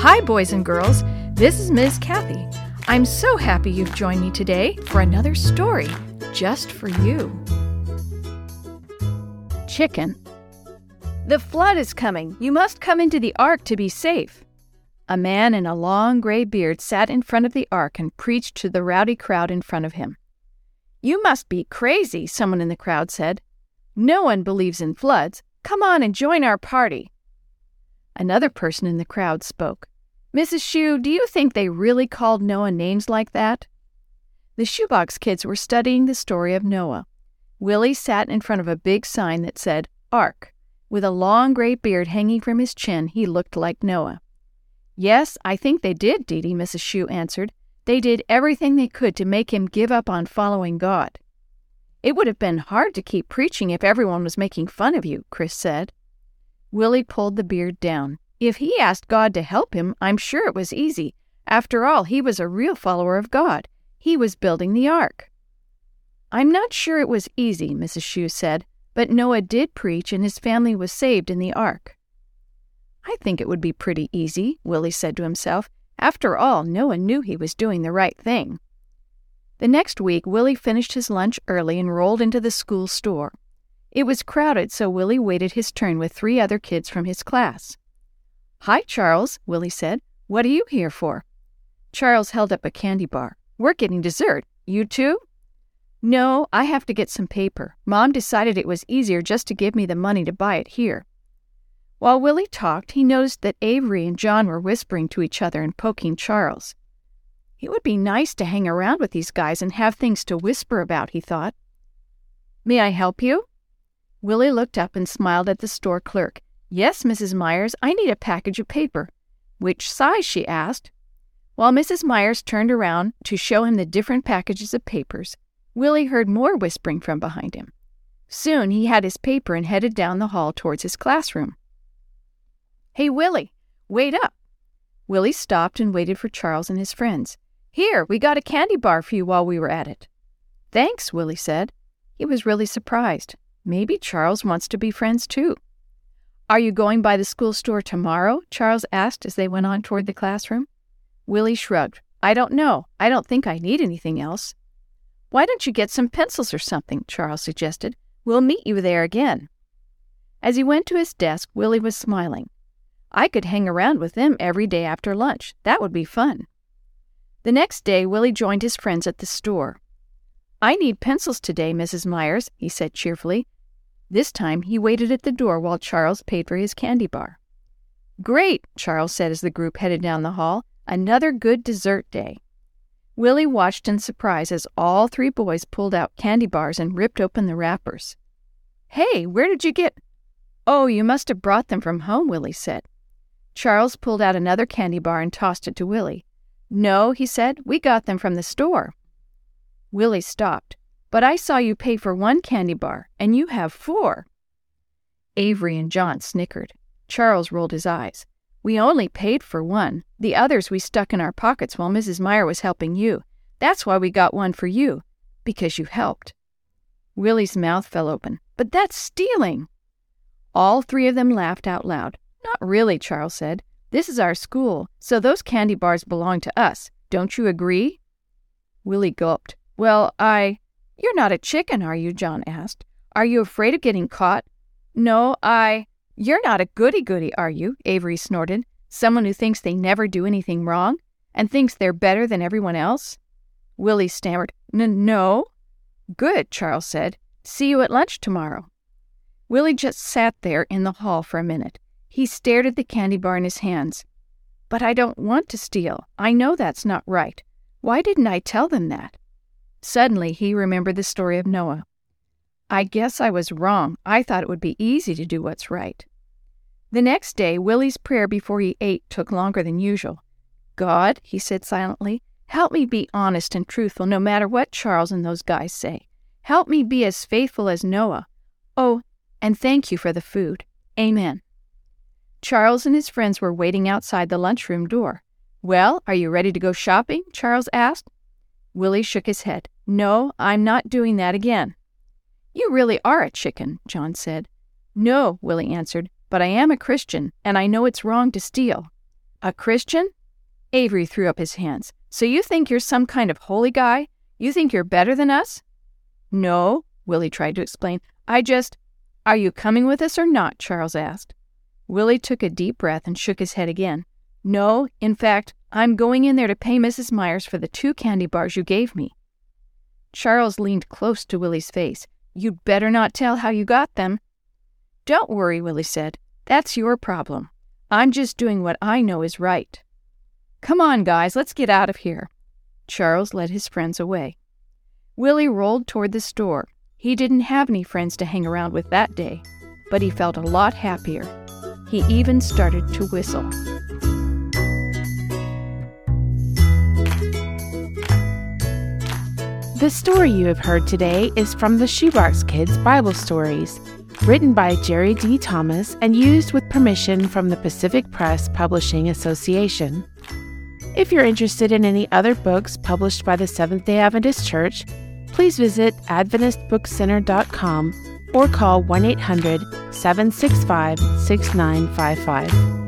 Hi, boys and girls. This is Ms. Kathy. I'm so happy you've joined me today for another story just for you. Chicken. The flood is coming. You must come into the ark to be safe. A man in a long gray beard sat in front of the ark and preached to the rowdy crowd in front of him. You must be crazy, someone in the crowd said. No one believes in floods. Come on and join our party. Another person in the crowd spoke. Mrs. Shue, do you think they really called Noah names like that? The shoebox kids were studying the story of Noah. Willie sat in front of a big sign that said, Ark. With a long gray beard hanging from his chin, he looked like Noah. Yes, I think they did, Dee Dee, Mrs. Shue answered. They did everything they could to make him give up on following God. It would have been hard to keep preaching if everyone was making fun of you, Chris said. Willie pulled the beard down. If he asked God to help him, I'm sure it was easy. After all, he was a real follower of God. He was building the ark. I'm not sure it was easy, Mrs. Shue said, but Noah did preach and his family was saved in the ark. I think it would be pretty easy, Willie said to himself. After all, Noah knew he was doing the right thing. The next week, Willie finished his lunch early and rolled into the school store. It was crowded, so Willie waited his turn with three other kids from his class. Hi, Charles, Willie said. What are you here for? Charles held up a candy bar. We're getting dessert. You too? No, I have to get some paper. Mom decided it was easier just to give me the money to buy it here. While Willie talked, he noticed that Avery and John were whispering to each other and poking Charles. It would be nice to hang around with these guys and have things to whisper about, he thought. May I help you? Willie looked up and smiled at the store clerk. Yes, Mrs. Myers, I need a package of paper. Which size? she asked. While Mrs. Myers turned around to show him the different packages of papers, Willie heard more whispering from behind him. Soon he had his paper and headed down the hall towards his classroom. Hey, Willie, wait up! Willie stopped and waited for Charles and his friends. Here, we got a candy bar for you while we were at it. Thanks, Willie said. He was really surprised. Maybe Charles wants to be friends too. Are you going by the school store tomorrow? Charles asked as they went on toward the classroom. Willie shrugged. I don't know. I don't think I need anything else. Why don't you get some pencils or something? Charles suggested. We'll meet you there again. As he went to his desk, Willie was smiling. I could hang around with them every day after lunch. That would be fun. The next day, Willie joined his friends at the store. I need pencils today, Mrs. Myers, he said cheerfully. This time he waited at the door while Charles paid for his candy bar. Great, Charles said as the group headed down the hall. Another good dessert day. Willie watched in surprise as all three boys pulled out candy bars and ripped open the wrappers. Hey, where did you get? Oh, you must have brought them from home, Willie said. Charles pulled out another candy bar and tossed it to Willie. No, he said, we got them from the store. Willie stopped. But I saw you pay for one candy bar, and you have four. Avery and John snickered. Charles rolled his eyes. We only paid for one. The others we stuck in our pockets while Mrs. Meyer was helping you. That's why we got one for you, because you helped. Willie's mouth fell open. But that's stealing! All three of them laughed out loud. Not really, Charles said. This is our school, so those candy bars belong to us. Don't you agree? Willie gulped. Well, I. You're not a chicken, are you? John asked. Are you afraid of getting caught? No, I. You're not a goody goody, are you? Avery snorted. Someone who thinks they never do anything wrong and thinks they're better than everyone else? Willie stammered. N- no. Good, Charles said. See you at lunch tomorrow. Willie just sat there in the hall for a minute. He stared at the candy bar in his hands. But I don't want to steal. I know that's not right. Why didn't I tell them that? Suddenly, he remembered the story of Noah. I guess I was wrong. I thought it would be easy to do what's right. The next day, Willie's prayer before he ate took longer than usual. God, he said silently, help me be honest and truthful no matter what Charles and those guys say. Help me be as faithful as Noah. Oh, and thank you for the food. Amen. Charles and his friends were waiting outside the lunchroom door. Well, are you ready to go shopping? Charles asked. Willie shook his head. No, I'm not doing that again. You really are a chicken, John said. No, Willie answered, but I am a Christian, and I know it's wrong to steal. A Christian? Avery threw up his hands. So you think you're some kind of holy guy? You think you're better than us? No, Willie tried to explain. I just. Are you coming with us or not? Charles asked. Willie took a deep breath and shook his head again. No, in fact, I'm going in there to pay Mrs. Myers for the two candy bars you gave me. Charles leaned close to Willie's face. You'd better not tell how you got them. Don't worry, Willie said. That's your problem. I'm just doing what I know is right. Come on, guys, let's get out of here. Charles led his friends away. Willie rolled toward the store. He didn't have any friends to hang around with that day, but he felt a lot happier. He even started to whistle. The story you have heard today is from the Shoebox Kids Bible Stories, written by Jerry D. Thomas and used with permission from the Pacific Press Publishing Association. If you're interested in any other books published by the Seventh day Adventist Church, please visit AdventistBookCenter.com or call 1 800 765 6955.